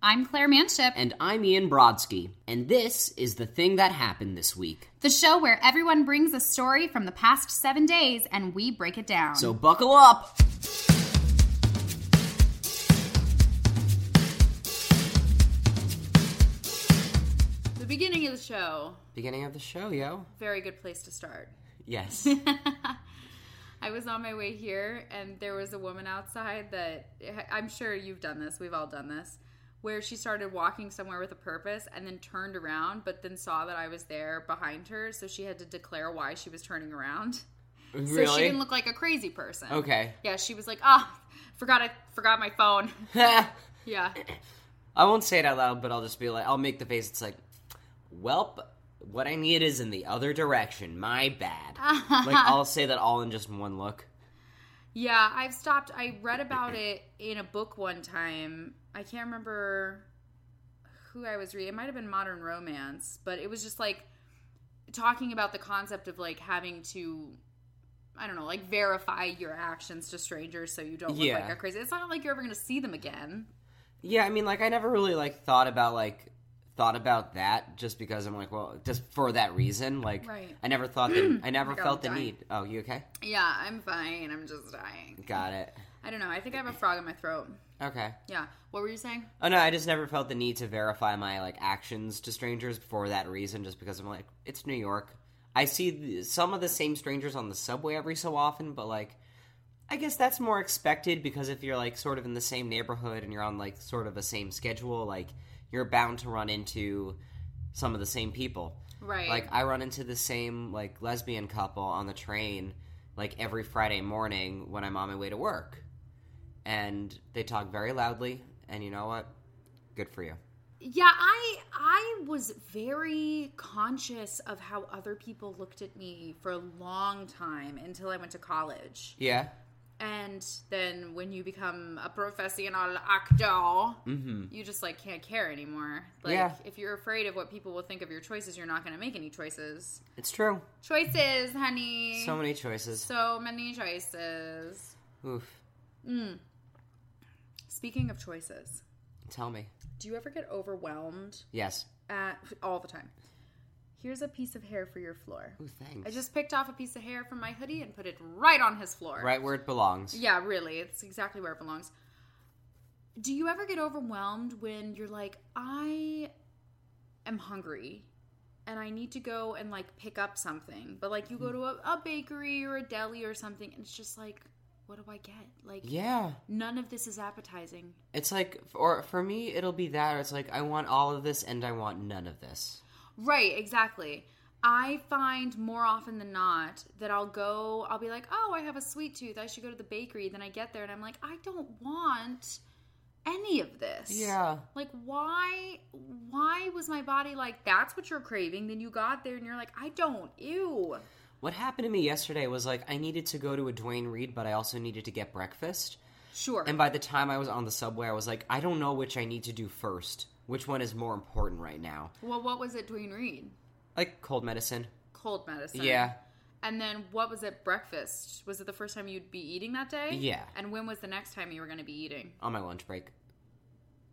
I'm Claire Manship, And I'm Ian Brodsky, and this is the thing that happened this week. the show where everyone brings a story from the past seven days and we break it down. So buckle up! the beginning of the show, Beginning of the show, yo. very good place to start. Yes. I was on my way here, and there was a woman outside that I'm sure you've done this. We've all done this, where she started walking somewhere with a purpose and then turned around, but then saw that I was there behind her, so she had to declare why she was turning around. So she didn't look like a crazy person. Okay. Yeah, she was like, "Ah, forgot I forgot my phone." yeah. I won't say it out loud, but I'll just be like, I'll make the face. It's like, welp, what I need is in the other direction. My bad. like, I'll say that all in just one look. Yeah, I've stopped. I read about it in a book one time. I can't remember who I was reading. It might have been Modern Romance, but it was just like talking about the concept of like having to I don't know, like verify your actions to strangers so you don't look Yeah. like a crazy. It's not like you're ever going to see them again. Yeah, I mean, like, I never really, like, thought about, like, thought about that just because I'm like, well, just for that reason. Like, Right. I never thought that, I never God, felt the dying. need. Oh, you okay? Yeah, I'm fine. I'm just dying. Got it. I don't know. I think I have a frog in my throat. Okay. Yeah. What were you saying? Oh no, I just never felt the need to verify my like actions to strangers for that reason. Just because I'm like, it's New York. I see th- some of the same strangers on the subway every so often, but like, I guess that's more expected because if you're like sort of in the same neighborhood and you're on like sort of the same schedule, like you're bound to run into some of the same people. Right. Like I run into the same like lesbian couple on the train like every Friday morning when I'm on my way to work. And they talk very loudly and you know what? Good for you. Yeah, I I was very conscious of how other people looked at me for a long time until I went to college. Yeah. And then when you become a professional actor, mm-hmm. you just like can't care anymore. Like Yeah. if you're afraid of what people will think of your choices, you're not going to make any choices. It's true. Choices, honey. So many choices. So many choices. Oof. Mm. Speaking of choices, Tell me. do you ever get overwhelmed Yes. at all the time? Here's a piece of hair for your floor. Ooh, thanks. I just picked off a piece of hair from my hoodie and put it right on his floor. right where it belongs. Yeah, really. It's exactly where it belongs. Do you ever get overwhelmed when you're like, I am hungry and I need to go and like pick up something? But like you go hmm. to a, a bakery or a deli or something and it's just like, what do I get? Like, Yeah. none of this is appetizing. It's like or for me it'll be that or it's like I want all of this and I want none of this. Right, exactly. I find more often than not that I'll go, I'll be like, oh, I have a sweet tooth. I should go to the bakery. Then I get there and I'm like, I don't want any of this. Yeah. Like, why, why was my body like, that's what you're craving? Then you got there and you're like, I don't. Ew. What happened to me yesterday was like I needed to go to a Duane Reade, but I also needed to get breakfast. Sure. And by the time I was on the subway, I was like, I don't know which I need to do first. Which one is more important right now? well, what was it, Duane Reade? Like cold medicine. Cold medicine. Yeah. And then what was it, breakfast? Was it the first time you'd be eating that day? Yeah. And when was the next time you were going to be eating? On my lunch break.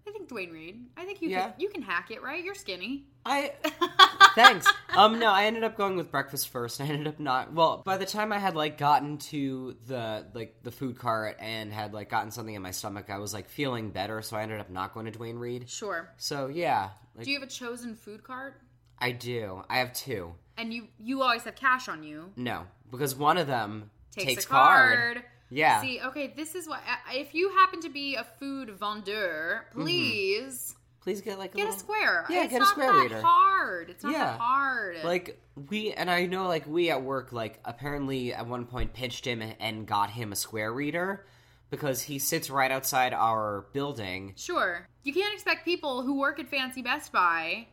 I think Duane Reade. I think you Yeah. can, you can hack it, right? You're skinny. I thanks. Um no, I ended up going with breakfast first. I ended up not well, by the time I had like gotten to the like the food cart and had like gotten something in my stomach, I was like feeling better, so I ended up not going to Duane Reade. Sure. So yeah. Like Do you have a chosen food cart? I do. I have two. And you you always have cash on you. No. Because one of them Takes, takes, a card. card. Yeah. See, okay, this is what if you happen to be a food vendeur, mm-hmm. please Please get like a get a square. Yeah, it's get a not square that reader. hard. It's not Yeah. that hard. like we and I know like we at work like apparently at one point pitched him and got him a square reader because he sits right outside our building. Sure. You can't expect people who work at Fancy Best Buy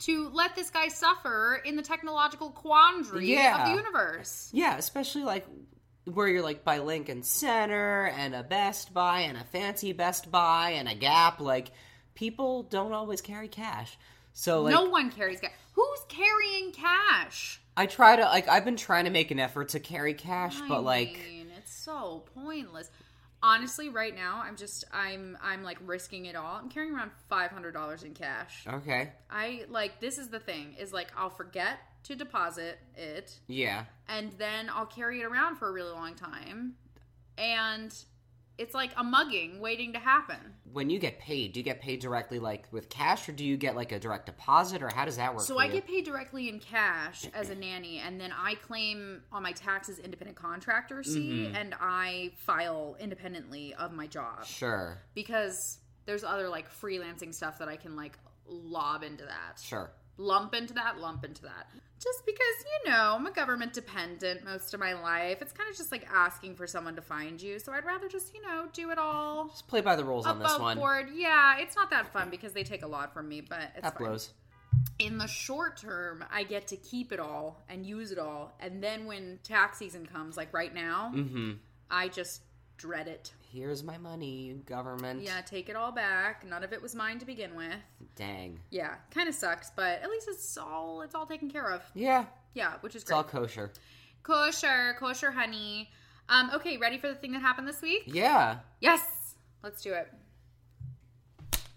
to let this guy suffer in the technological quandary Yeah. of the universe. Yeah, especially like where you're like by Lincoln Center and a Best Buy and a fancy Best Buy and a Gap like people don't always carry cash. So like no one carries cash. Who's carrying cash? I try to like I've been trying to make an effort to carry cash, I but like mean, it's so pointless. honestly, right now, I'm just I'm I'm like risking it all. I'm carrying around five hundred dollars in cash. Okay. I like this is the thing is like I'll forget to deposit it, Yeah. and then I'll carry it around for a really long time, and it's like a mugging waiting to happen. When you get paid, do you get paid directly like with cash or do you get like a direct deposit or how does that work? So I you? get paid directly in cash as a nanny, and then I claim on my taxes independent contractor C, Mm-hmm. and I file independently of my job Sure. because there's other like freelancing stuff that I can like lob into that, Sure. Lump into that, lump into that. Just because you know I'm a government dependent most of my life, it's kind of just like asking for someone to find you. So I'd rather just you know do it all Just play by the rules on this one. board. Yeah, it's not that fun because they take a lot from me, but it's That fine blows. in the short term, I get to keep it all and use it all. And then when tax season comes, like right now, Mm-hmm. I just dread it. Here's my money, government. Yeah, take it all back. None of it was mine to begin with. Dang. Yeah, kind of sucks, but at least it's all it's all taken care of. Yeah. Yeah, which is It's all kosher. kosher, kosher, honey. Um, okay, ready for the thing that happened this week? Yeah. Yes, let's do it.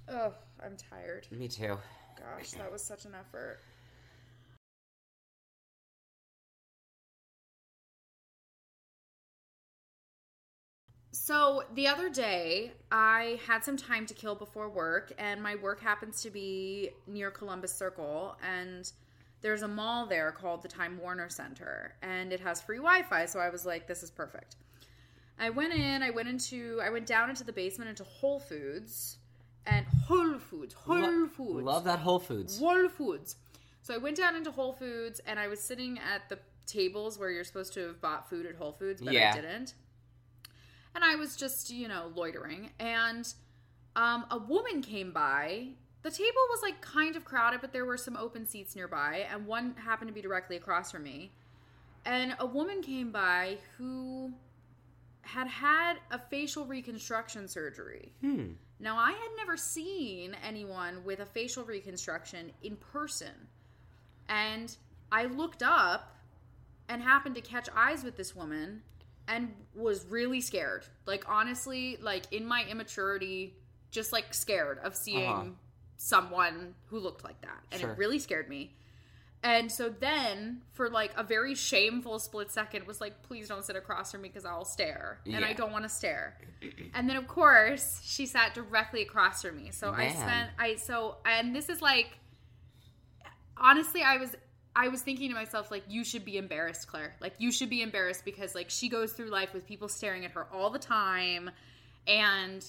Oh, I'm tired. Me too. Gosh, that was such an effort. So the other day, I had some time to kill before work, and my work happens to be near Columbus Circle, and there's a mall there called the Time Warner Center, and it has free Wi-Fi. So I was like, "This is perfect." I went in. I went into. I went down into the basement into Whole Foods, and Whole Foods, Whole Lo- Foods, Love that Whole Foods. Whole Foods. So I went down into Whole Foods and I was sitting at the tables where you're supposed to have bought food at Whole Foods, but Yeah. I didn't. And I was just, you know, loitering. And um, a woman came by. The table was like kind of crowded, but there were some open seats nearby, and one happened to be directly across from me. And a woman came by who had had a facial reconstruction surgery. Hmm. Now, I had never seen anyone with a facial reconstruction in person. And I looked up and happened to catch eyes with this woman and was really scared. Like, honestly, like in my immaturity, just like scared of seeing Uh-huh. someone who looked like that. And Sure. it really scared me. And so then, for like a very shameful split second, was like, please don't sit across from me because I'll stare. And I don't want to stare. And then, of course, she sat directly across from me. So I spent, I, so, and this is like, honestly, I was, I was thinking to myself, like, you should be embarrassed, Claire. Like, you should be embarrassed because, like, she goes through life with people staring at her all the time. And,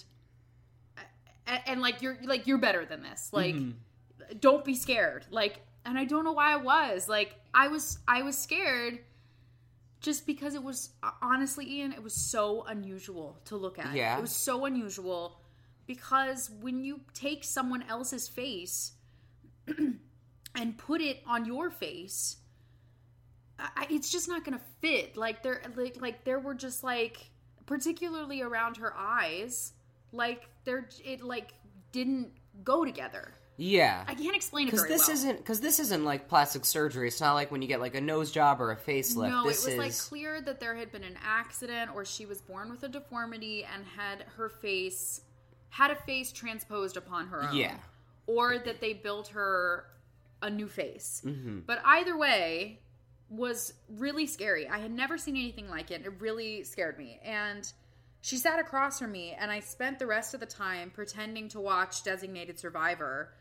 and, and like, you're, like, you're better than this. Like, mm-hmm. don't be scared like and i don't know why i was like i was i was scared just because it was honestly ian it was so unusual to look at Yeah. it was so unusual because when you take someone else's face and put it on your face I, it's just not gonna fit like there like, like there were just like particularly around her eyes like there it like didn't go together Yeah. I can't explain it Because this well. isn't because this isn't like plastic surgery. It's not like when you get like a nose job or a facelift. no, this it was is like clear that there had been an accident or she was born with a deformity and had her face had a face transposed upon her own. Yeah. Or that they built her a new face. Mm-hmm. But either way was really scary. I had never seen anything like it. It really scared me. And she sat across from me and I spent the rest of the time pretending to watch Designated Survivor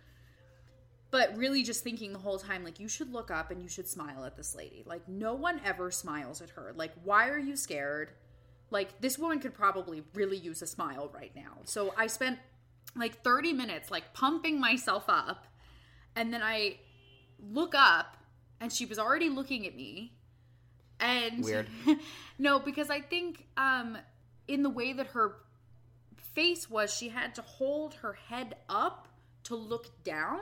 but really just thinking the whole time like you should look up and you should smile at this lady like no one ever smiles at her like why are you scared like this woman could probably really use a smile right now so i spent like 30 minutes like pumping myself up and then i look up and she was already looking at me and Weird. no because i think um in the way that her face was she had to hold her head up to look down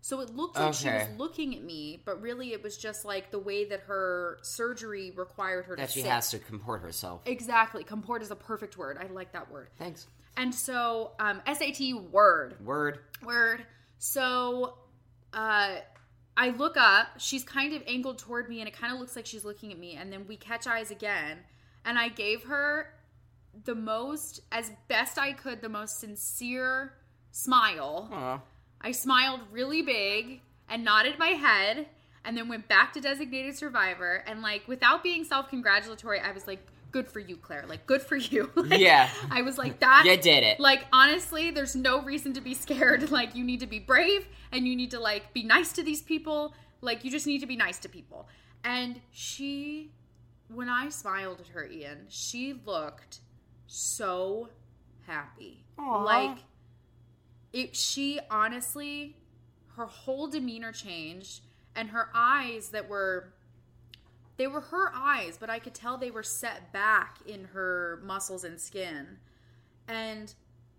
so it looked like she was looking at me but really it was just like the way that her surgery required her to that to she sit. has to comport herself. exactly comport is a perfect word i like that word Thanks. and so um sat word Word. word so uh i look up she's kind of angled toward me and it kind of looks like she's looking at me and then we catch eyes again and i gave her the most, as best I could, the most sincere smile. Aw. I smiled really big and nodded my head and then went back to designated survivor and like without being self-congratulatory I was like good for you Claire like good for you Like, Yeah. I was like that You did it. like honestly there's no reason to be scared like you need to be brave and you need to like be nice to these people like you just need to be nice to people and she when I smiled at her Ian she looked so happy Aw. like it she honestly her whole demeanor changed and her eyes that were they were her eyes but i could tell they were set back in her muscles and skin and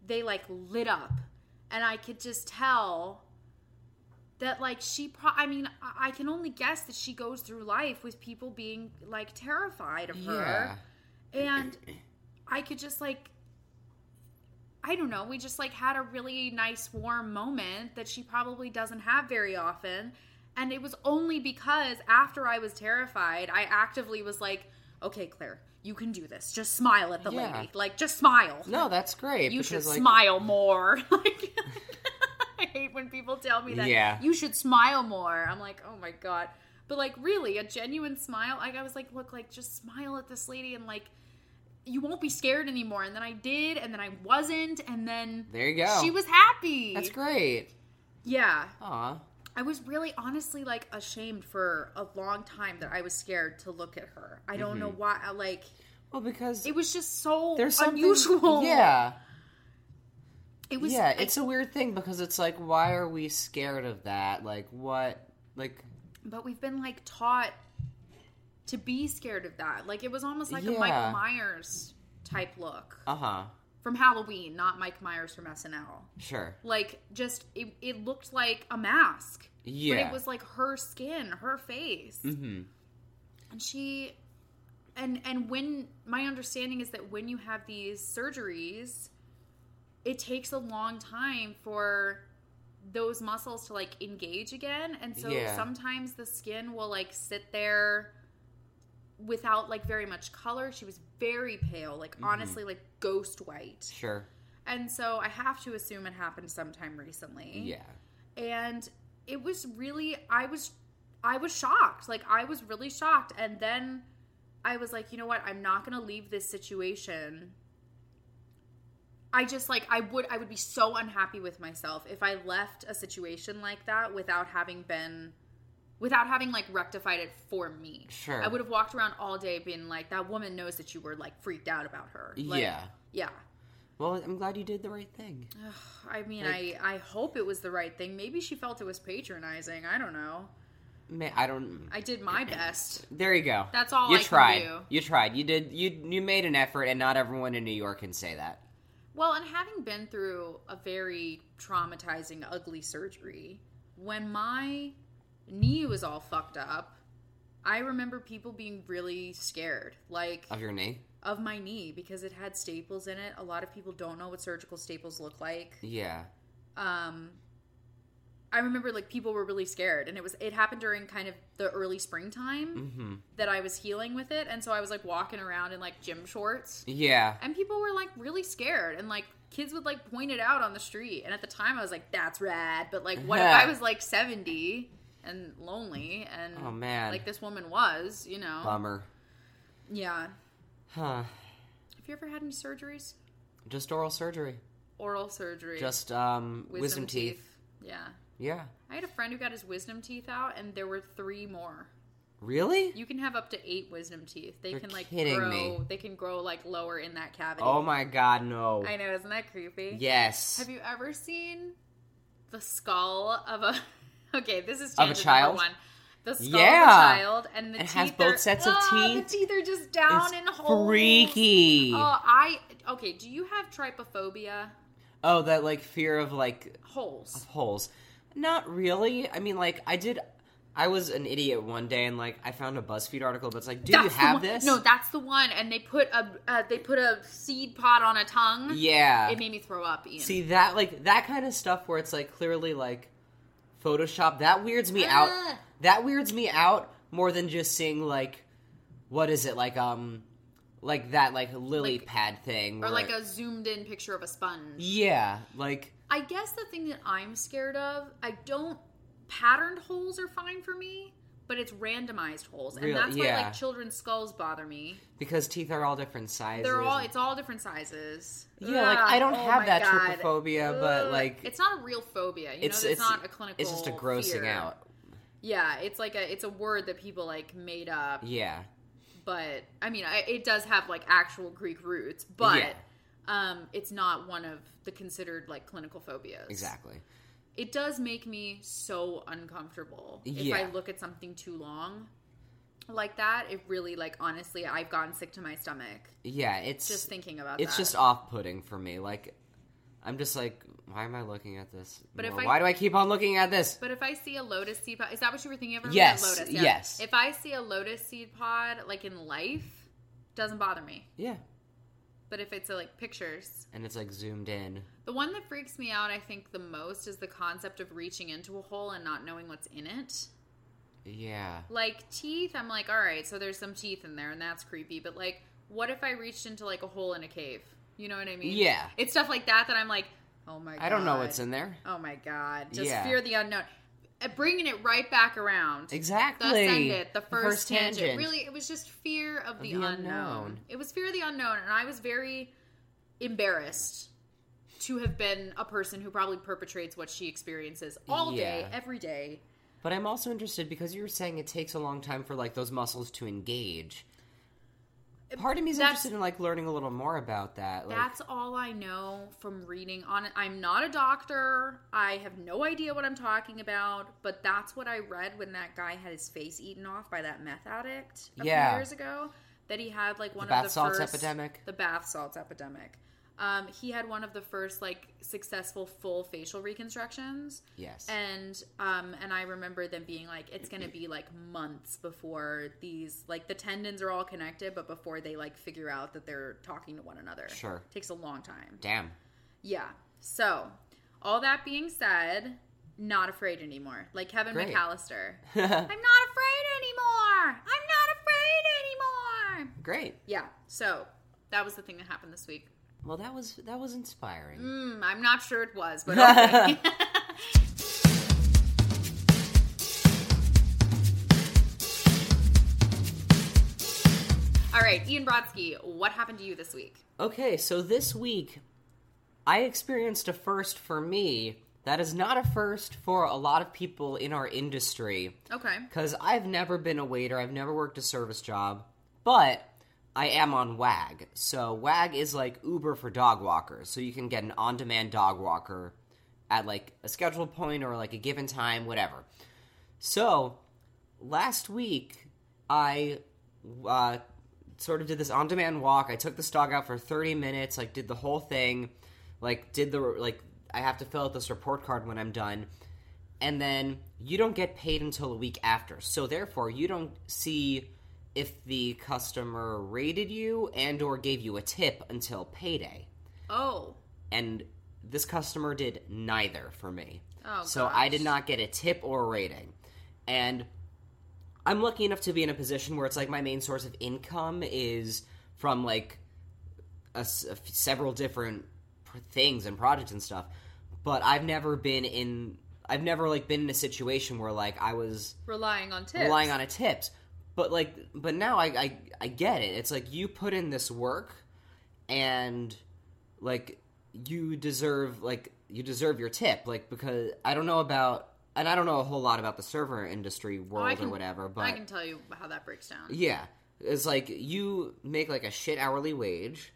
they like lit up and i could just tell that like she pro i mean I- i can only guess that she goes through life with people being like terrified of her Yeah. and I could just like I don't know, we just like had a really nice warm moment that she probably doesn't have very often. And it was only because after I was terrified, I actively was like, "Okay, Claire, you can do this. Just smile at the Yeah. lady. Like just smile. No, that's great. you should like, smile more." like I hate when people tell me that. Yeah. You should smile more. I'm like, "Oh my god." But like really, a genuine smile. Like I was like, "Look, like just smile at this lady and like you won't be scared anymore. And then I did, and then I wasn't, and then There you go. she was happy. That's great. Yeah. Aw. I was really honestly like ashamed for a long time that I was scared to look at her. I don't know why. I, Like Well, because it was just so Mm-hmm. there's unusual. Yeah. It was. yeah, I- it's a weird thing because it's like, why are we scared of that? Like, what? Like, but we've been like taught to be scared of that. Like it was almost like a Yeah. Michael Myers type look uh huh. From Halloween, not Mike Myers from SNL. Sure. Like just it, it looked like a mask. Yeah. But it was like her skin, her face. Mm-hmm. And she and and when my understanding is that when you have these surgeries, it takes a long time for those muscles to like engage again. And so Yeah. sometimes the skin will like sit there without like very much color. She was very pale, like Mm-hmm. honestly like ghost white. Sure. And so I have to assume it happened sometime recently Yeah. and it was really i was i was shocked like i was really shocked and then i was like you know what i'm not gonna leave this situation i just like i would i would be so unhappy with myself if i left a situation like that without having been without having like rectified it for me Sure. i would have walked around all day being like that woman knows that you were like freaked out about her Like, yeah. yeah Well, I'm glad you did the right thing. i mean Like- i i hope it was the right thing maybe she felt it was patronizing i don't know Man, I don't. I did my best. There you go. That's all you I tried. do. You tried. You did. You you made an effort, and not everyone in New York can say that. Well, and having been through a very traumatizing, ugly surgery, when my knee was all fucked up, I remember people being really scared, like Of your knee. of my knee because it had staples in it. A lot of people don't know what surgical staples look like. Yeah. Um, I remember like people were really scared, and it was it happened during kind of the early springtime Mm-hmm. that I was healing with it, and so I was like walking around in like gym shorts. Yeah. and people were like really scared and like kids would like point it out on the street and at the time i was like that's rad but like what if i was like 70 and lonely and Oh, man. like this woman was you know Bummer. yeah Huh. have you ever had any surgeries Just oral surgery. oral surgery Just um wisdom, teeth. yeah Yeah. i had a friend who got his wisdom teeth out and there were three more Really? you can have up to eight wisdom teeth they You're can like grow me. they can grow like lower in that cavity Oh my god, no. i know isn't that creepy Yes. Have you ever seen the skull of a? Okay, this is Of a child? One. The skull Yeah. of a child, and the It teeth has both are, sets of Ah, teeth. The teeth are just down It's in holes. freaky. Oh, I okay. Do you have trypophobia? oh, that like fear of like Holes. holes. Not really. I mean, like I did. I was an idiot one day, and like I found a BuzzFeed article that's like, "Do you That's the have this?" No, that's the one. And they put a uh, they put a seed pod on a tongue. Yeah. It made me throw up. Ian. See that like that kind of stuff where it's like clearly like Photoshop. That weirds me out. Ah. That weirds me out more than just seeing like what is it like um like that like lily Like- pad thing, or like a zoomed in picture of a sponge. yeah, like I guess the thing that I'm scared of, I don't patterned holes are fine for me, but it's randomized holes, and Real- that's why yeah. like children's skulls bother me. because teeth are all different sizes. They're all it's all different sizes. Yeah, like, I don't oh have my that God. trypophobia, but, Ugh. like, it's not a real phobia. You it's know, it's, it's not a clinical. It's just a grossing fear. out. Yeah, it's like a it's a word that people like made up. Yeah, but I mean, I, it does have like actual Greek roots, but Yeah. um, it's not one of the considered like clinical phobias. exactly. It does make me so uncomfortable if I look at something too long like that. It really like honestly, I've gotten sick to my stomach Yeah, it's just thinking about it's that. just off-putting for me. Like, I'm just like, why am I looking at this? But if? I- why do I keep on looking at this? But if I see a lotus seed pod, is that what you were thinking of? Yes, lotus. yes. If I see a lotus seed pod like in life, doesn't bother me. Yeah, But if it's uh, like pictures, and it's like zoomed in. The one that freaks me out, I think, the most is the concept of reaching into a hole and not knowing what's in it. Yeah, Like teeth, I'm like, all right, so there's some teeth in there, and that's creepy. But like, what if I reached into like a hole in a cave? You know what I mean? Yeah. It's stuff like that that I'm like, oh my god. I don't know what's in there. Oh my god. Just Yeah. fear the unknown. Uh, Bringing it right back around. Exactly. The send the The first, first tangent. tangent. Really, it was just fear of the, the unknown. unknown. It was fear of the unknown, and I was very embarrassed to have been a person who probably perpetrates what she experiences all day, every day. But I'm also interested because you were saying it takes a long time for like those muscles to engage. Part of me is interested in like learning a little more about that. Like, That's all I know from reading on it. I'm not a doctor. I have no idea what I'm talking about, but that's what I read when that guy had his face eaten off by that meth addict a Yeah. few years ago. That he had like one bath of the salts first epidemic? The bath salts epidemic. Um, he had one of the first like successful full facial reconstructions. yes. And um and I remember them being like it's going to be like months before these like the tendons are all connected but before they like figure out that they're talking to one another. Sure. Takes a long time. Damn. Yeah. So, all that being said, not afraid anymore. Like Kevin Great. McAllister. I'm not afraid anymore. I'm not afraid anymore. Great. Yeah. So, that was the thing that happened this week. Well, that was that was inspiring. Mm, I'm not sure it was, but okay. All right, Ian Brodsky, what happened to you this week? Okay, so this week I experienced a first for me that is not a first for a lot of people in our industry. Okay. Because I've never been a waiter, I've never worked a service job, but I am on WAG. So WAG is like Uber for dog walkers. So you can get an on demand dog walker at like a scheduled point or like a given time, whatever. So last week, I uh, sort of did this on demand walk. I took this dog out for 30 minutes, like, did the whole thing, like, did the, like, I have to fill out this report card when I'm done and then you don't get paid until a week after. So therefore, you don't see if the customer rated you and or gave you a tip until payday. Oh. And this customer did neither for me. Oh, so I did not get a tip or a rating. And I'm lucky enough to be in a position where it's like my main source of income is from like a s- a f- several different pr- things and projects and stuff. But I've never been in I've never like been in a situation where like I was Relying on tips. relying on a tips. But like but now I, I I get it. It's like you put in this work and like you deserve like you deserve your tip like because I don't know about and I don't know a whole lot about the server industry Oh, world I can- or whatever, but I can tell you how that breaks down. yeah, it's like you make like a shit hourly wage,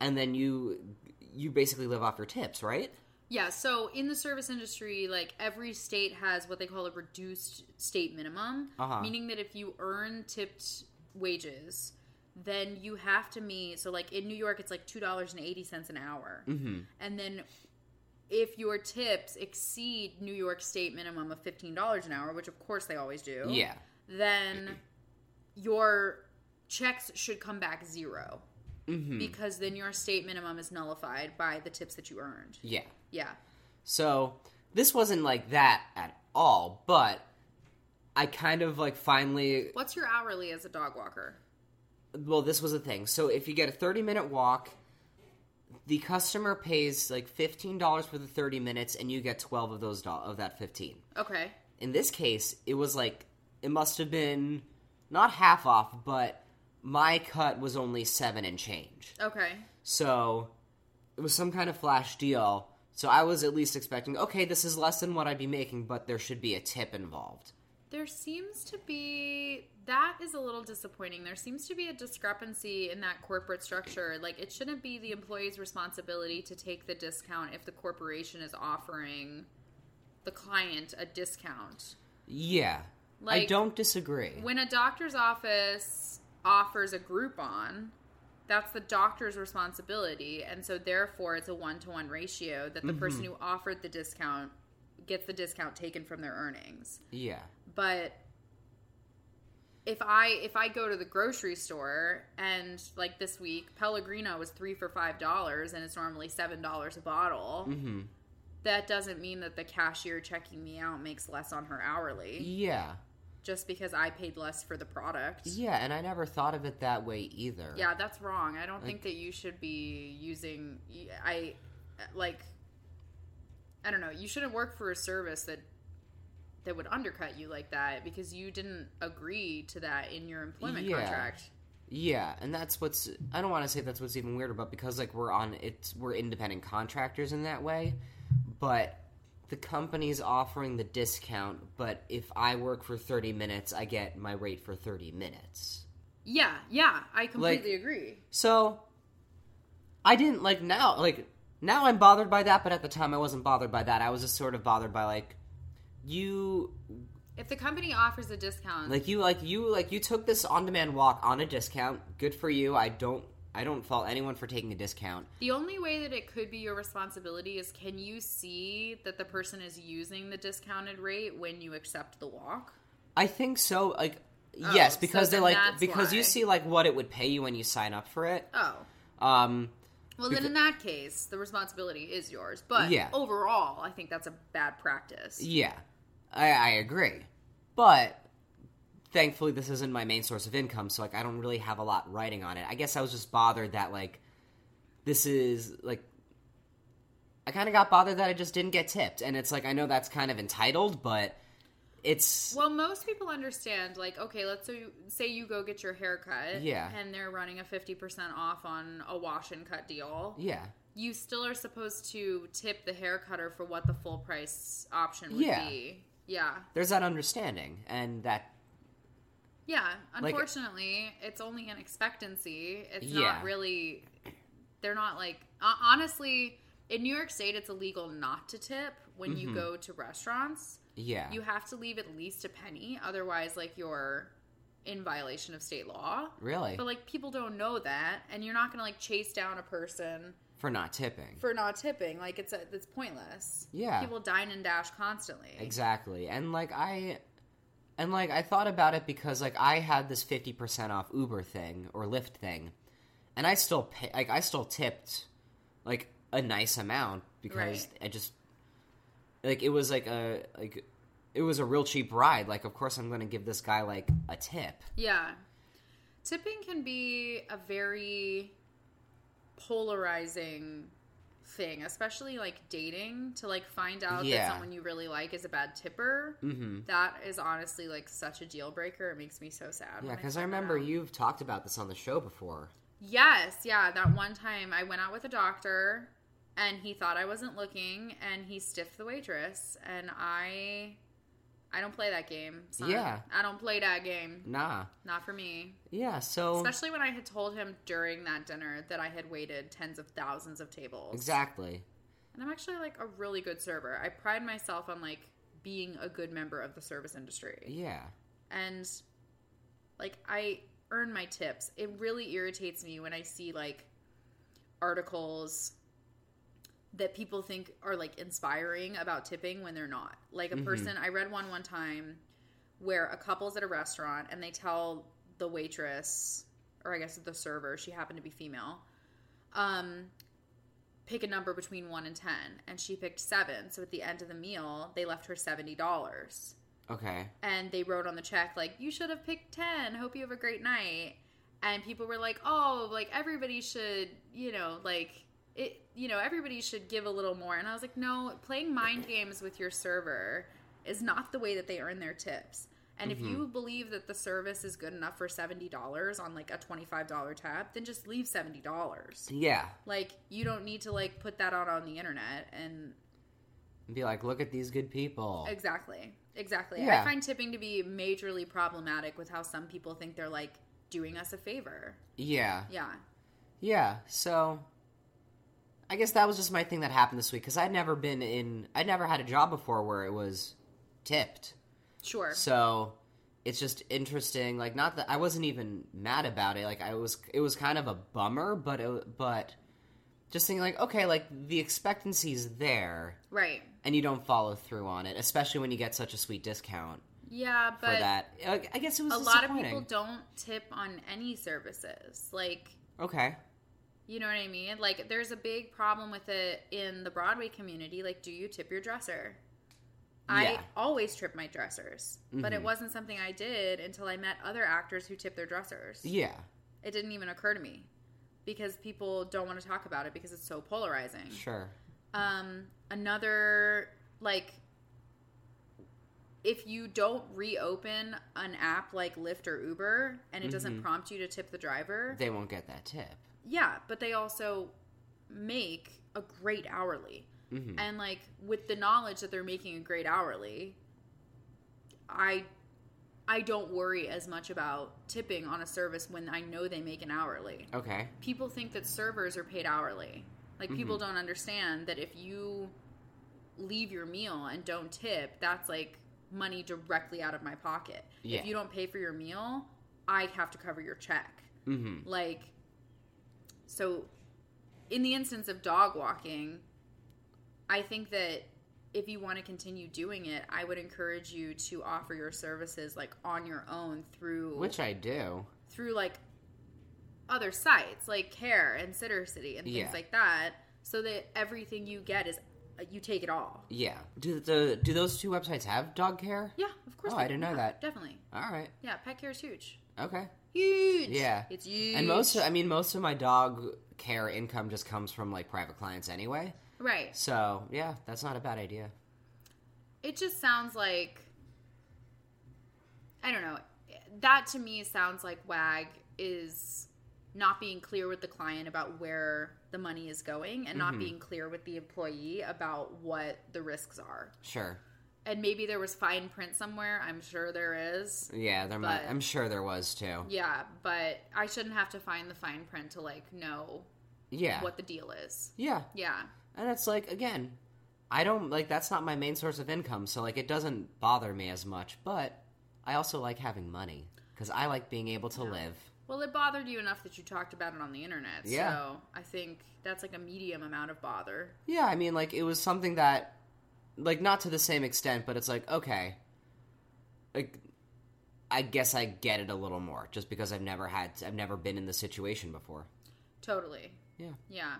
and then you you basically live off your tips, right? Yeah, so in the service industry, like every state has what they call a reduced state minimum, Uh-huh. meaning that if you earn tipped wages, then you have to meet. So, like in New York, it's like two dollars and eighty cents an hour, mm-hmm. and then if your tips exceed New York state minimum of fifteen dollars an hour, which of course they always do, Yeah, then your checks should come back 0 Mm-hmm. because then your state minimum is nullified by the tips that you earned. yeah. Yeah. So this wasn't like that at all, but I kind of like finally What's your hourly as a dog walker? well, this was a thing. So if you get a 30 minute walk, the customer pays like $15 for the 30 minutes and you get 12 of those do- of that 15. Okay. In this case, it was like it must have been not half off, but my cut was only 7 and change. Okay. So it was some kind of flash deal. So I was at least expecting, okay, this is less than what I'd be making, but there should be a tip involved. There seems to be that is a little disappointing. There seems to be a discrepancy in that corporate structure. Like it shouldn't be the employee's responsibility to take the discount if the corporation is offering the client a discount. Yeah. I don't disagree. When a doctor's office offers a Groupon, that's the doctor's responsibility, and so therefore it's a one to one ratio that the person who offered the discount gets the discount taken from their earnings. yeah. But if I if I go to the grocery store and like this week Pellegrino was three for five dollars and it's normally seven dollars a bottle, hmm that doesn't mean that the cashier checking me out makes less on her hourly Yeah. Just because I paid less for the product. Yeah, and I never thought of it that way either. Yeah, that's wrong. I don't think that you should be using I like I don't know, you shouldn't work for a service that that would undercut you like that because you didn't agree to that in your employment Yeah. contract. Yeah, and that's what's I don't want to say that's what's even weirder, but because like we're on it's we're independent contractors in that way, but the company's offering the discount, but if I work for 30 minutes, I get my rate for 30 minutes. Yeah, yeah, I completely agree. So I didn't like now like now I'm bothered by that, but at the time I wasn't bothered by that. I was just sort of bothered by like you If the company offers a discount, like you like you like you took this on-demand walk on a discount. Good for you. I don't I don't fault anyone for taking a discount. the only way that it could be your responsibility is can you see that the person is using the discounted rate when you accept the walk? I think so. Like Oh, yes, so because they're like because you see like what it would pay you when you sign up for it. Oh. Um Well, then in that case, the responsibility is yours. But Yeah. overall, I think that's a bad practice. yeah. I I agree. But thankfully this isn't my main source of income, so like I don't really have a lot writing on it. I guess I was just bothered that like this is like I kind of got bothered that I just didn't get tipped, and it's like I know that's kind of entitled, but it's Well, most people understand, like, okay, let's say you, say you go get your hair cut. Yeah. And they're running a 50% off on a wash and cut deal. yeah, You still are supposed to tip the hair cutter for what the full price option would Yeah. be. Yeah. there's that understanding, and that Yeah. Like- Unfortunately, it's only an expectancy. It's Yeah. not really. They're not like. Honestly, in New York State, it's illegal not to tip when Mm-hmm. you go to restaurants. yeah, You have to leave at least a penny. Otherwise, like, you're in violation of state law. really But, like, people don't know that. And you're not going to, like, chase down a person for not tipping. for not tipping. Like, it's, a, it's pointless. Yeah. People dine and dash constantly. Exactly. And like I and like I thought about it because like I had this 50% off Uber thing or Lyft thing. And I still pay like I still tipped like a nice amount because Right. I just like it was like a like it was a real cheap ride. Like of course I'm going to give this guy like a tip. Yeah. Tipping can be a very polarizing thing, especially like dating to like find out Yeah. that someone you really like is a bad tipper. Mhm. That is honestly like such a deal breaker. It makes me so sad. Yeah, cuz I that remember you've talked about this on the show before. Yes, yeah, that one time I went out with a doctor and he thought I wasn't looking and he stiffed the waitress and I I don't play that game. son. Yeah. I don't play that game. Nah. Not for me. Yeah, so Especially when I had told him during that dinner that I had waited tens of thousands of tables. exactly. And I'm actually like a really good server. I pride myself on like being a good member of the service industry. Yeah. And like I earn my tips. It really irritates me when I see like articles that people think are like inspiring about tipping when they're not. Like a person, I read one one time where a couple's at a restaurant and they tell the waitress, or I guess the server, she happened to be female, um, pick a number between one and ten, and she picked seven. So at the end of the meal, they left her seventy dollars Okay. and they wrote on the check like you should have picked 10 hope you have a great night and people were like, "Oh, like everybody should, you know, like it, you know, everybody should give a little more." And I was like, "No, playing mind games with your server is not the way that they earn their tips." And if you mm-hmm. believe that the service is good enough for $70 on like a $25 tab, then just leave $70. Yeah. Like you don't need to like put that out on the internet and And be like, look at these good people. Exactly. Exactly. Yeah. I find tipping to be majorly problematic with how some people think they're like doing us a favor. Yeah. Yeah. Yeah. So I guess that was just my thing that happened this week because I'd never been in, I'd never had a job before where it was tipped. Sure. So it's just interesting. Like, not that I wasn't even mad about it. Like, I was, it was kind of a bummer, but it, but just thinking like, okay, like the expectancy's there, Right. and you don't follow through on it, especially when you get such a sweet discount Yeah, for but that. I I guess it was a lot of people don't tip on any services. Like, Okay. You know what I mean? Like, there's a big problem with it in the Broadway community. Like, do you tip your dresser? I always trip my dressers, but it Mhm. wasn't something I did until I met other actors who tip their dressers. Yeah. It didn't even occur to me because people don't want to talk about it because it's so polarizing. Sure. Um, another like if you don't reopen an app like Lyft or Uber and it doesn't Mhm. prompt you to tip the driver, They won't get that tip. Yeah, but they also make a great hourly. hmm And like with the knowledge that they're making a great hourly, I I don't worry as much about tipping on a service when I know they make an hourly. Okay. People think that servers are paid hourly. Like people Mm-hmm. don't understand that if you leave your meal and don't tip, that's like money directly out of my pocket. Yeah. If you don't pay for your meal, I have to cover your check. hmm Like, so in the instance of dog walking, I think that if you want to continue doing it, I would encourage you to offer your services like on your own through Which I do. through like other sites like Care and Sitter City and things Yeah. like that, so that everything you get is uh, you take it all. Yeah. Do the do those two websites have dog care? Yeah, of course. Oh, I didn't know that. Definitely. All right. Yeah, pet care is huge. Okay. Huge. Yeah. It's huge. And most, of, I mean, most of my dog care income just comes from like private clients anyway. right. So yeah, that's not a bad idea. it just sounds like I don't know. That to me sounds like WAG is not being clear with the client about where the money is going and not mm-hmm. being clear with the employee about what the risks are. Sure. And maybe there was fine print somewhere. I'm sure there is. Yeah, there might. I'm sure there was too. Yeah, but I shouldn't have to find the fine print to like know Yeah. what the deal is. Yeah. Yeah. And it's like again, I don't like that's not my main source of income, so like it doesn't bother me as much. But I also like having money because I like being able to live. Well, it bothered you enough that you talked about it on the internet. Yeah. So I think that's like a medium amount of bother. Yeah, I mean, like it was something that, like, not to the same extent, but it's like okay, like I guess I get it a little more just because I've never had, I've never been in the situation before. Totally. Yeah. Yeah.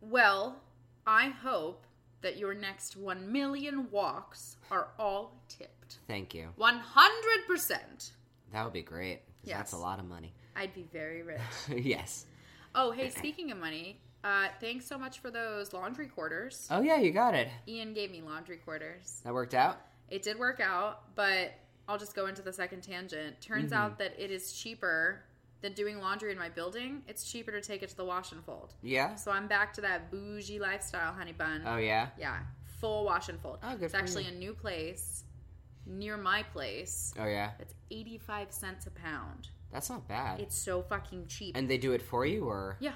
Well, I hope that your next 1 million walks are all tipped. Thank you. 100%. That would be great. 'cause That's a lot of money. I'd be very rich. yes. Oh, hey, speaking of money, uh, thanks so much for those laundry quarters. Oh yeah, you got it. Ian gave me laundry quarters. That worked out. It did work out, but I'll just go into the second tangent. Turns Mm-hmm. out that it is cheaper than doing laundry in my building. It's cheaper to take it to the wash and fold. Yeah. So I'm back to that bougie lifestyle, honey bun. Oh yeah. Yeah, full wash and fold. Oh, good it's actually you. a new place near my place. Oh yeah. It's 85 cents a pound. That's not bad. It's so fucking cheap. and they do it for you, or yeah,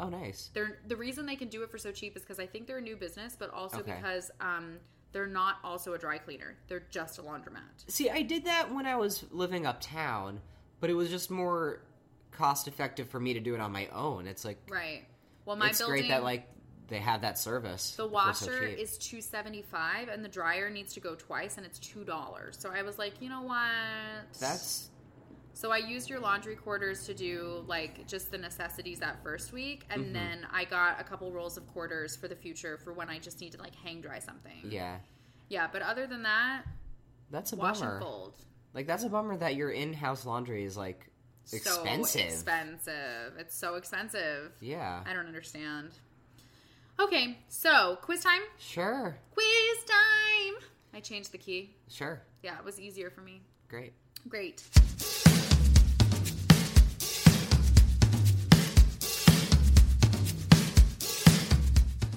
oh nice. they're the reason they can do it for so cheap is because I think they're a new business, but also Okay. because um, they're not also a dry cleaner. They're just a laundromat. See, I did that when I was living uptown, but it was just more cost effective for me to do it on my own. It's like Right. Well, my it's building, great that like they have that service. the for so washer is two seventy five, and the dryer needs to go twice, and it's two dollars. So I was like, you know what? that's So I used your laundry quarters to do like just the necessities that first week, and Mm-hmm. then I got a couple rolls of quarters for the future for when I just need to like hang dry something. yeah. Yeah, but other than that, That's a wash bummer. and fold. Like that's a bummer that your in-house laundry is like So Expensive. expensive. It's so expensive. Yeah. I don't understand. Okay, so quiz time. Sure. Quiz time. I changed the key. Sure. Yeah, it was easier for me. Great. Great.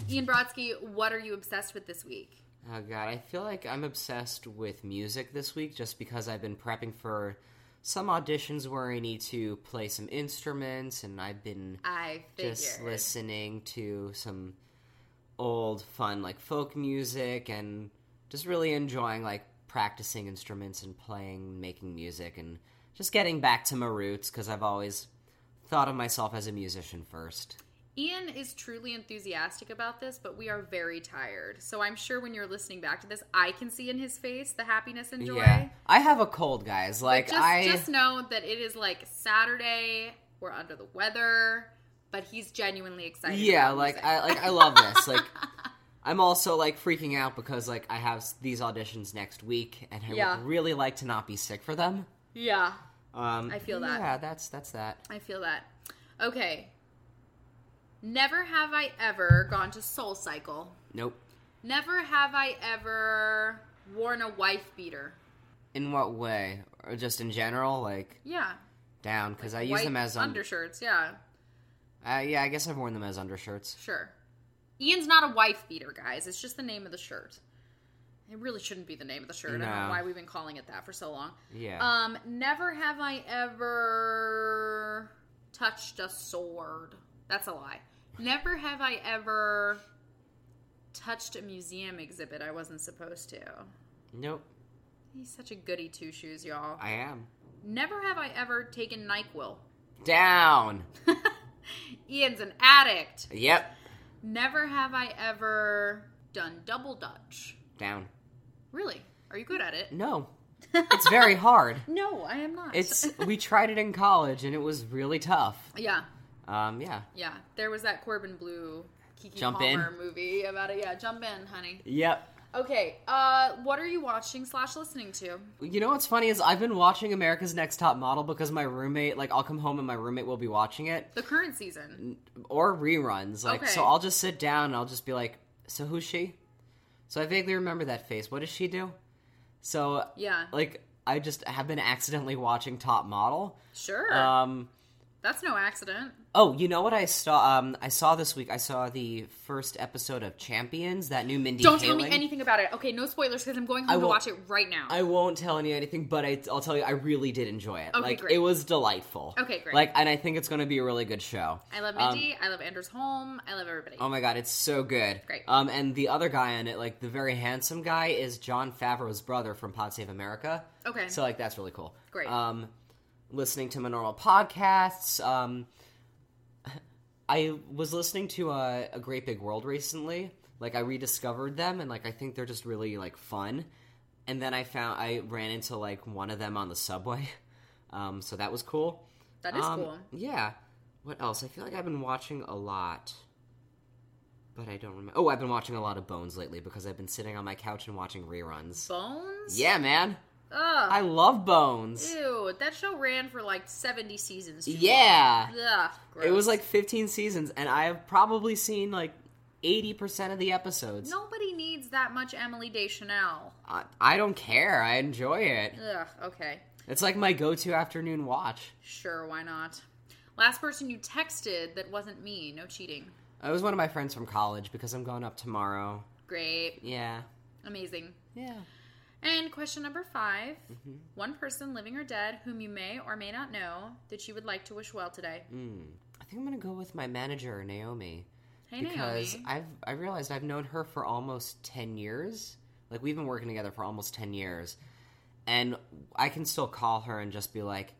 Ian Brodsky, what are you obsessed with this week? Oh god, I feel like I'm obsessed with music this week just because I've been prepping for some auditions where I need to play some instruments and I've been I figured. just listening to some old fun like folk music and just really enjoying like practicing instruments and playing making music and just getting back to my roots because I've always thought of myself as a musician first. Ian is truly enthusiastic about this, but we are very tired. So I'm sure when you're listening back to this, I can see in his face the happiness and joy. Yeah. I have a cold, guys. Like just, I just know that it is like Saturday. We're under the weather, but he's genuinely excited. Yeah, like music. I like I love this. Like I'm also like freaking out because like I have these auditions next week and I Yeah. would really like to not be sick for them. yeah, Um I feel that. Yeah, that's that's that. I feel that. Okay. Never have I ever gone to Soul Cycle. Nope. Never have I ever worn a wife beater. In what way? Or just in general, like Yeah. down because I use them as un- undershirts. Yeah, uh, yeah, I guess I've worn them as undershirts. sure. Ian's not a wife beater, guys. It's just the name of the shirt. It really shouldn't be the name of the shirt. I don't know why we've been calling it that for so long. Yeah. Um, never have I ever touched a sword. That's a lie. Never have I ever touched a museum exhibit I wasn't supposed to. nope. He's such a goody two shoes, y'all. I am. Never have I ever taken NyQuil. Down. Ian's an addict. Yep. Never have I ever done double dutch. Down. Really? Are you good at it? No. It's very hard. No, I am not. It's we tried it in college and it was really tough. yeah, Um yeah. yeah. There was that Corbin Bleu Keke Jump Palmer movie about it. Yeah, jump in, honey. Yep. Okay, uh, what are you watching slash listening to? You know what's funny is I've been watching America's Next Top Model because my roommate, like, I'll come home and my roommate will be watching it The current season. or reruns. Like, Okay. so I'll just sit down and I'll just be like, "So who's she?" So I vaguely remember that face. What does she do? So Yeah, like, I just have been accidentally watching Top Model. sure. Um. That's no accident. Oh, you know what I saw? Um, I saw this week. I saw the first episode of Champions, that new Mindy. Don't tell me anything about it. Okay, no spoilers because I'm going home to watch it right now. I won't tell you anything, but I, I'll tell you, I really did enjoy it. Okay, like, great. it was delightful. Okay, great. Like, and I think it's going to be a really good show. I love Um, Mindy. I love Anders Holm. I love everybody. Oh my god, it's so good. Great. Um, and the other guy on it, like the very handsome guy, is Jon Favreau's brother from Pod Save America. okay. So like that's really cool. Great. Um, listening to my normal podcasts. Um, I was listening to a, a Great Big World recently. Like I rediscovered them, and like I think they're just really like fun. And then I found I ran into like one of them on the subway. Um, so that was cool. that is Um, cool. Yeah. What else? I feel like I've been watching a lot, but I don't remember. Oh, I've been watching a lot of Bones lately because I've been sitting on my couch and watching reruns. Bones? Yeah, man. Ugh. I love Bones. Ew, that show ran for like 70 seasons. Yeah. Ugh, It was like 15 seasons, and I have probably seen like 80% of the episodes. Nobody needs that much Emily Deschanel. I, I don't care. I enjoy it. Ugh, okay. It's like my go to afternoon watch. Sure, why not? Last person you texted that wasn't me. No cheating. It was one of my friends from college because I'm going up tomorrow. Great. Yeah. Amazing. Yeah. And question number 5 Mm-hmm. One person, living or dead, whom you may or may not know, that you would like to wish well today. Mm. I think I'm gonna go with my manager Naomi Hey, because Naomi. I've I realized I've known her for almost ten years. Like we've been working together for almost ten years, and I can still call her and just be like,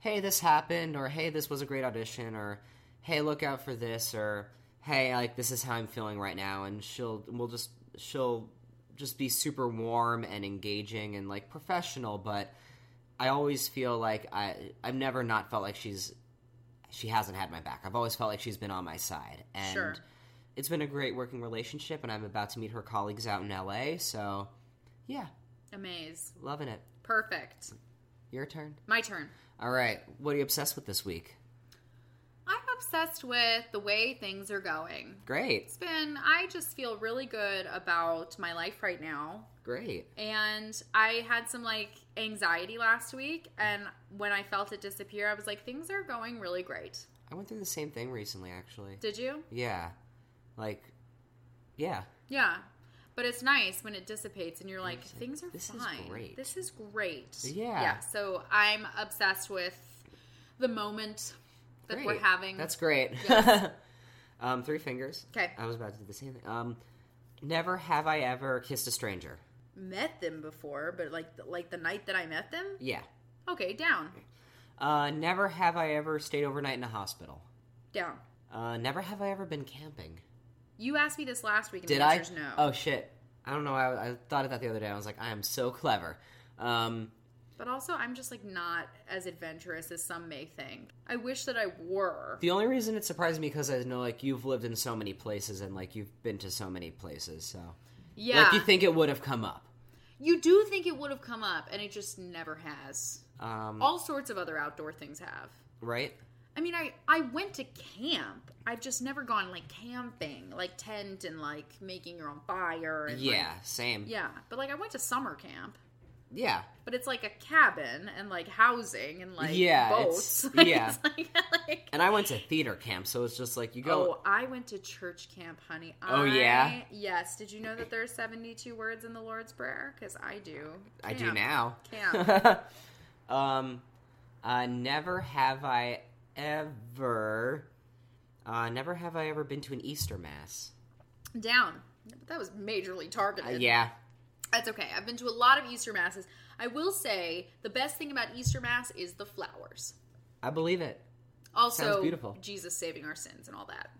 "Hey, this happened," or "Hey, this was a great audition," or "Hey, look out for this," or "Hey, like this is how I'm feeling right now," and she'll we'll just she'll just be super warm and engaging and like professional, but I always feel like I I've never not felt like she's she hasn't had my back. I've always felt like she's been on my side. And Sure. it's been a great working relationship and I'm about to meet her colleagues out in LA, so yeah, Amaze. loving it. Perfect. Your turn. My turn. All right. What are you obsessed with this week? I'm obsessed with the way things are going. Great. It's been, I just feel really good about my life right now. Great. And I had some like anxiety last week. And when I felt it disappear, I was like, things are going really great. I went through the same thing recently, actually. Did you? Yeah. Like, yeah. Yeah. But it's nice when it dissipates and you're like, things are "This is fine. great." This is great. Yeah. Yeah. So I'm obsessed with the moment that we're having. That's great. Yes. um, three fingers. 'Kay. I was about to do the same thing. Um, never have I ever kissed a stranger. met them before, but like like the night that I met them. Yeah. Okay, down, Uh, never have I ever stayed overnight in a hospital. down. Uh, never have I ever been camping. You asked me this last week, and Did the I? answer's no. Oh shit! I don't know. I, I thought of that the other day. I was like, I am so clever. Um, But also, I'm just like not as adventurous as some may think. I wish that I were. the only reason it surprised me because I know like you've lived in so many places and like you've been to so many places, so Yeah, like you think it would have come up. You do think it would have come up, and it just never has. Um, All sorts of other outdoor things have. right? I mean, I I went to camp. I've just never gone like camping, like tent and like making your own fire. And, like- Yeah, same. yeah. But like I went to summer camp, Yeah, but it's like a cabin and like housing and like Yeah, boats. Like, yeah. it's like, like- and I went to theater camp, so it's just like you go. Oh, I went to church camp, honey. Oh, yeah? Yes. Did you know that there are 72 words in the Lord's Prayer? Because I do. I do Camp. now. Camp. um, uh, never have I ever. Uh, never have I ever been to an Easter mass. Down. That was majorly Uh, targeted. yeah, That's okay. I've been to a lot of Easter masses. I will say the best thing about Easter mass is the flowers. I believe it, Also, Sounds beautiful. Jesus saving our sins and all that.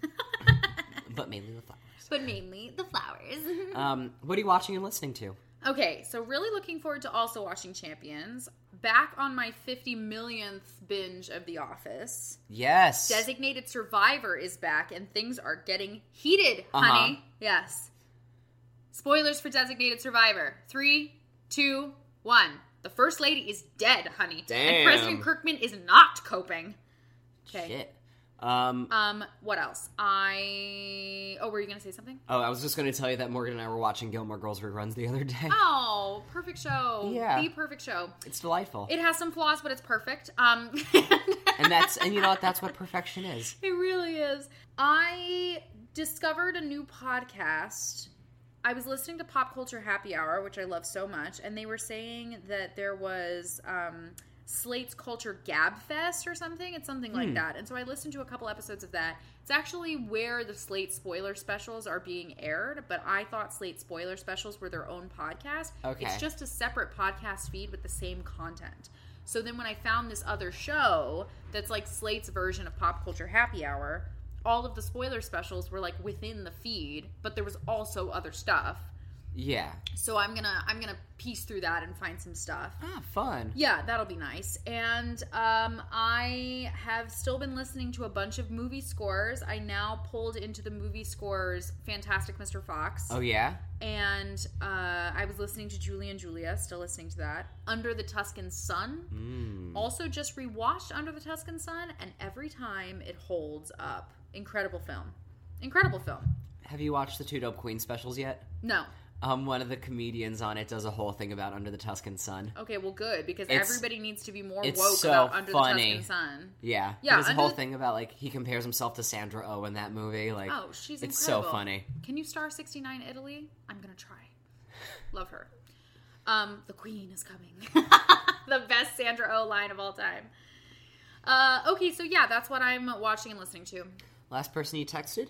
but mainly the flowers. but mainly the flowers. Um, what are you watching and listening to? okay, so really looking forward to also watching Champions. Back on my 50 millionth binge of The Office. Yes. Designated Survivor is back and things are getting heated, Uh-huh. honey. Yes. Spoilers for Designated Survivor. Three, two, one. The First Lady is dead, honey. Damn. And President Kirkman is not coping. Okay. Shit. Um, Um, what else? I. Oh, were you going to say something? oh, I was just going to tell you that Morgan and I were watching Gilmore Girls reruns the other day. Oh, perfect show. Yeah. The perfect show. It's delightful. It has some flaws, but it's perfect. Um, and that's and you know what? That's what perfection is. It really is. I discovered a new podcast. I was listening to Pop Culture Happy Hour, which I love so much, and they were saying that there was um, Slate's Culture Gab Fest or something. It's something like Hmm. that. And so I listened to a couple episodes of that. It's actually where the Slate spoiler specials are being aired, but I thought Slate spoiler specials were their own podcast. Okay. It's just a separate podcast feed with the same content. So then when I found this other show that's like Slate's version of Pop Culture Happy Hour, all of the spoiler specials were like within the feed, but there was also other stuff. Yeah. So I'm going to I'm going to piece through that and find some stuff. Ah, fun. Yeah, that'll be nice. And um, I have still been listening to a bunch of movie scores. I now pulled into the movie scores Fantastic Mr. Fox. Oh yeah. And uh, I was listening to Julie and Julia, still listening to that. Under the Tuscan Sun. Mm. Also, just rewatched Under the Tuscan Sun, and every time it holds up. Incredible film. Incredible film. Have you watched the Two Dope Queen specials yet? No. Um, one of the comedians on it does a whole thing about Under the Tuscan Sun. Okay, well, good, because It's- everybody needs to be more it's woke so about Under funny. the Tuscan Sun. Yeah. Yeah, There's a Under whole the- thing about like he compares himself to Sandra Oh in that movie. Like, Oh, she's it's incredible. so funny. Can you star 69 Italy? I'm gonna try. Love her. Um, the Queen is coming. the best Sandra O line of all time. Uh, okay, so yeah, that's what I'm watching and listening to. Last person you texted?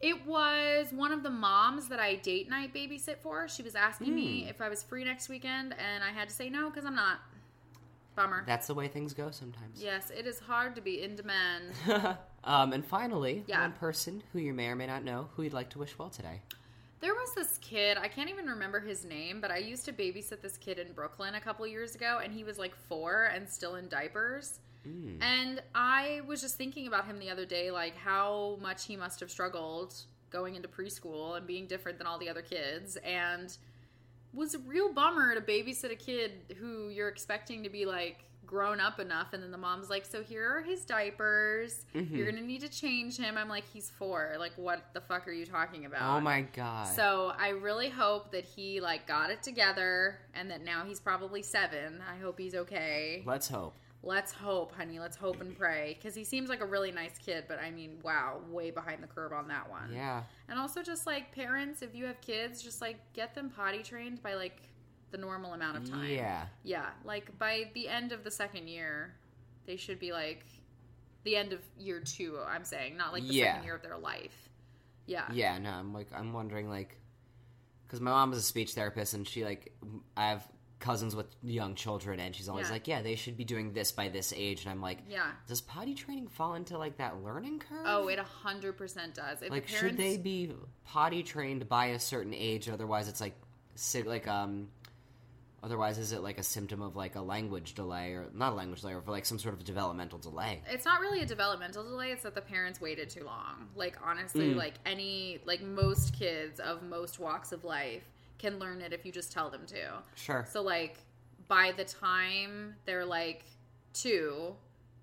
It was one of the moms that I date night babysit for. She was asking me Hmm. if I was free next weekend, and I had to say no because I'm not. Bummer. That's the way things go sometimes. yes, it is hard to be in demand. um, and finally, Yeah. one person who you may or may not know who you'd like to wish well today. There was this kid, I can't even remember his name, but I used to babysit this kid in Brooklyn a couple years ago, and he was like four and still in diapers. Mm. And I was just thinking about him the other day, like how much he must have struggled going into preschool and being different than all the other kids. And was a real bummer to babysit a kid who you're expecting to be like grown up enough and then the mom's like so here are his diapers Mm-hmm. you're gonna need to change him i'm like he's four like what the fuck are you talking about Oh my god. so i really hope that he like got it together and that now he's probably seven i hope he's okay Let's hope. Let's hope honey. Let's hope and pray. Because he seems like a really nice kid but i mean wow way behind the curve on that one. Yeah. and also just like parents if you have kids just like get them potty trained by like the normal amount of time. Yeah. yeah. Like by the end of the second year they should be like the end of year two i'm saying not like the Yeah. second year of their life. Yeah. Yeah, no, I'm like I'm wondering like cuz my mom is a speech therapist and she like I have cousins with young children and she's always Yeah. like, "Yeah, they should be doing this by this age." And I'm like, yeah "Does potty training fall into like that learning curve?" oh it 100% does if like the should they be potty trained by a certain age otherwise it's like like um otherwise is it like a symptom of like a language delay or not a language delay or like some sort of developmental delay it's not really a developmental delay it's that the parents waited too long like honestly Mm. like any like most kids of most walks of life can learn it if you just tell them to. Sure. So like by the time they're like two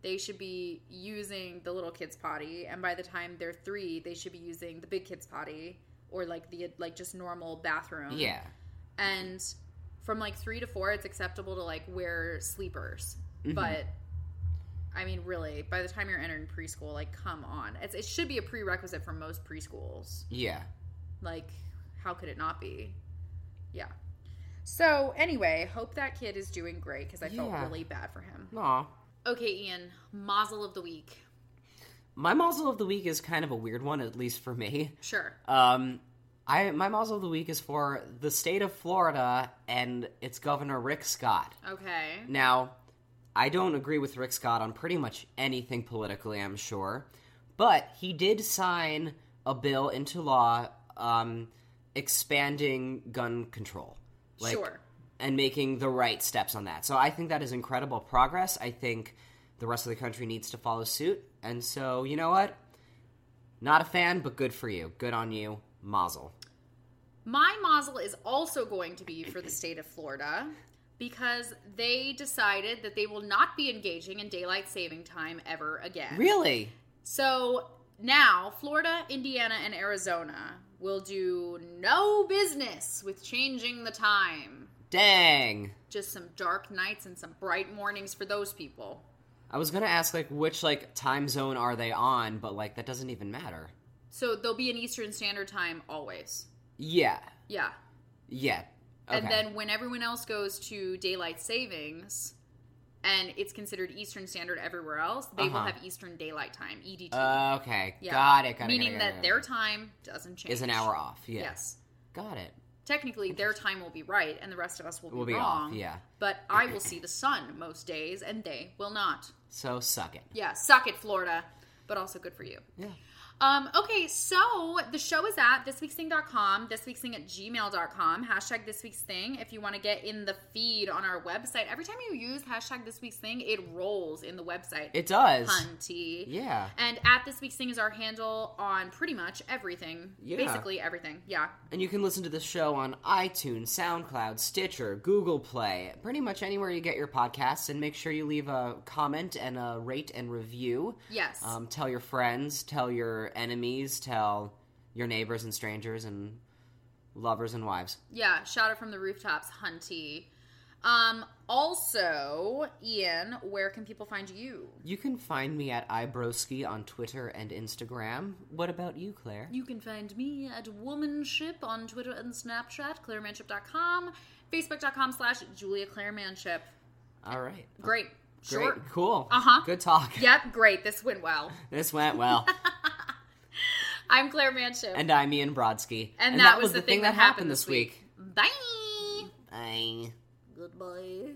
they should be using the little kids potty and by the time they're three they should be using the big kids potty or like the like just normal bathroom. Yeah. And from like three to four it's acceptable to like wear sleepers. Mm-hmm. but i mean really by the time you're entering preschool like come on. It's, it should be a prerequisite for most preschools. Yeah. Like how could it not be yeah so anyway hope that kid is doing great because i felt Yeah. really bad for him Aw. okay ian mazel of the week my mazel of the week is kind of a weird one at least for me sure um I, my mazel of the week is for the state of Florida and its governor Rick Scott. okay Now, I don't agree with Rick Scott on pretty much anything politically, I'm sure, but he did sign a bill into law um, expanding gun control. sure And making the right steps on that. So I think that is incredible progress. I think the rest of the country needs to follow suit. And so, you know what? Not a fan, but good for you. Good on you. Mazel. My mazel is also going to be for the state of Florida because they decided that they will not be engaging in daylight saving time ever again. Really? So now Florida, Indiana, and Arizona will do no business with changing the time. Dang. Just some dark nights and some bright mornings for those people. I was gonna ask like which like time zone are they on, but like that doesn't even matter. So they'll be in Eastern Standard Time always. Yeah. Yeah. Yeah. Okay. And then when everyone else goes to daylight savings and it's considered Eastern Standard everywhere else, they will Uh-huh. have Eastern Daylight Time, EDT. Uh, okay. Yeah. Got it. Got it. Meaning got it, that got it, their got it. time doesn't change. is an hour off. Yeah. Yes. Got it. Technically, their time will be right and the rest of us will be, We'll be wrong. off. Yeah. But I will see the sun most days and they will not. So suck it. Yeah, suck it, Florida. But also good for you. Yeah. Um, okay, so the show is at thisweeksthing.com, thisweeksthing at gmail.com, hashtag thisweeksthing if you want to get in the feed on our website. Every time you use hashtag thisweeksthing, it rolls in the website. It does. Hunty. Yeah. And at This Week's Thing is our handle on pretty much everything. Yeah. Basically everything. Yeah. And you can listen to the show on iTunes, SoundCloud, Stitcher, Google Play, pretty much anywhere you get your podcasts. And make sure you leave a comment and a rate and review. Yes. Um, tell your friends, tell your enemies, tell your neighbors and strangers and lovers and wives. yeah. Shout out from the rooftops, Hunty. Um, also, Ian, where can people find you? You can find me at iBroski on Twitter and Instagram. What about you, Claire? You can find me at Womanship on Twitter and Snapchat, clairemanship.com, facebook.com slash Julia Clairemanship. All right. Great. Great. Short. Cool. Uh-huh. Good talk. Yep, great. This went well. This went well. I'm Claire Manship. and I'm Ian Brodsky. And that was the thing that happened this week. Bye. Bye. Goodbye.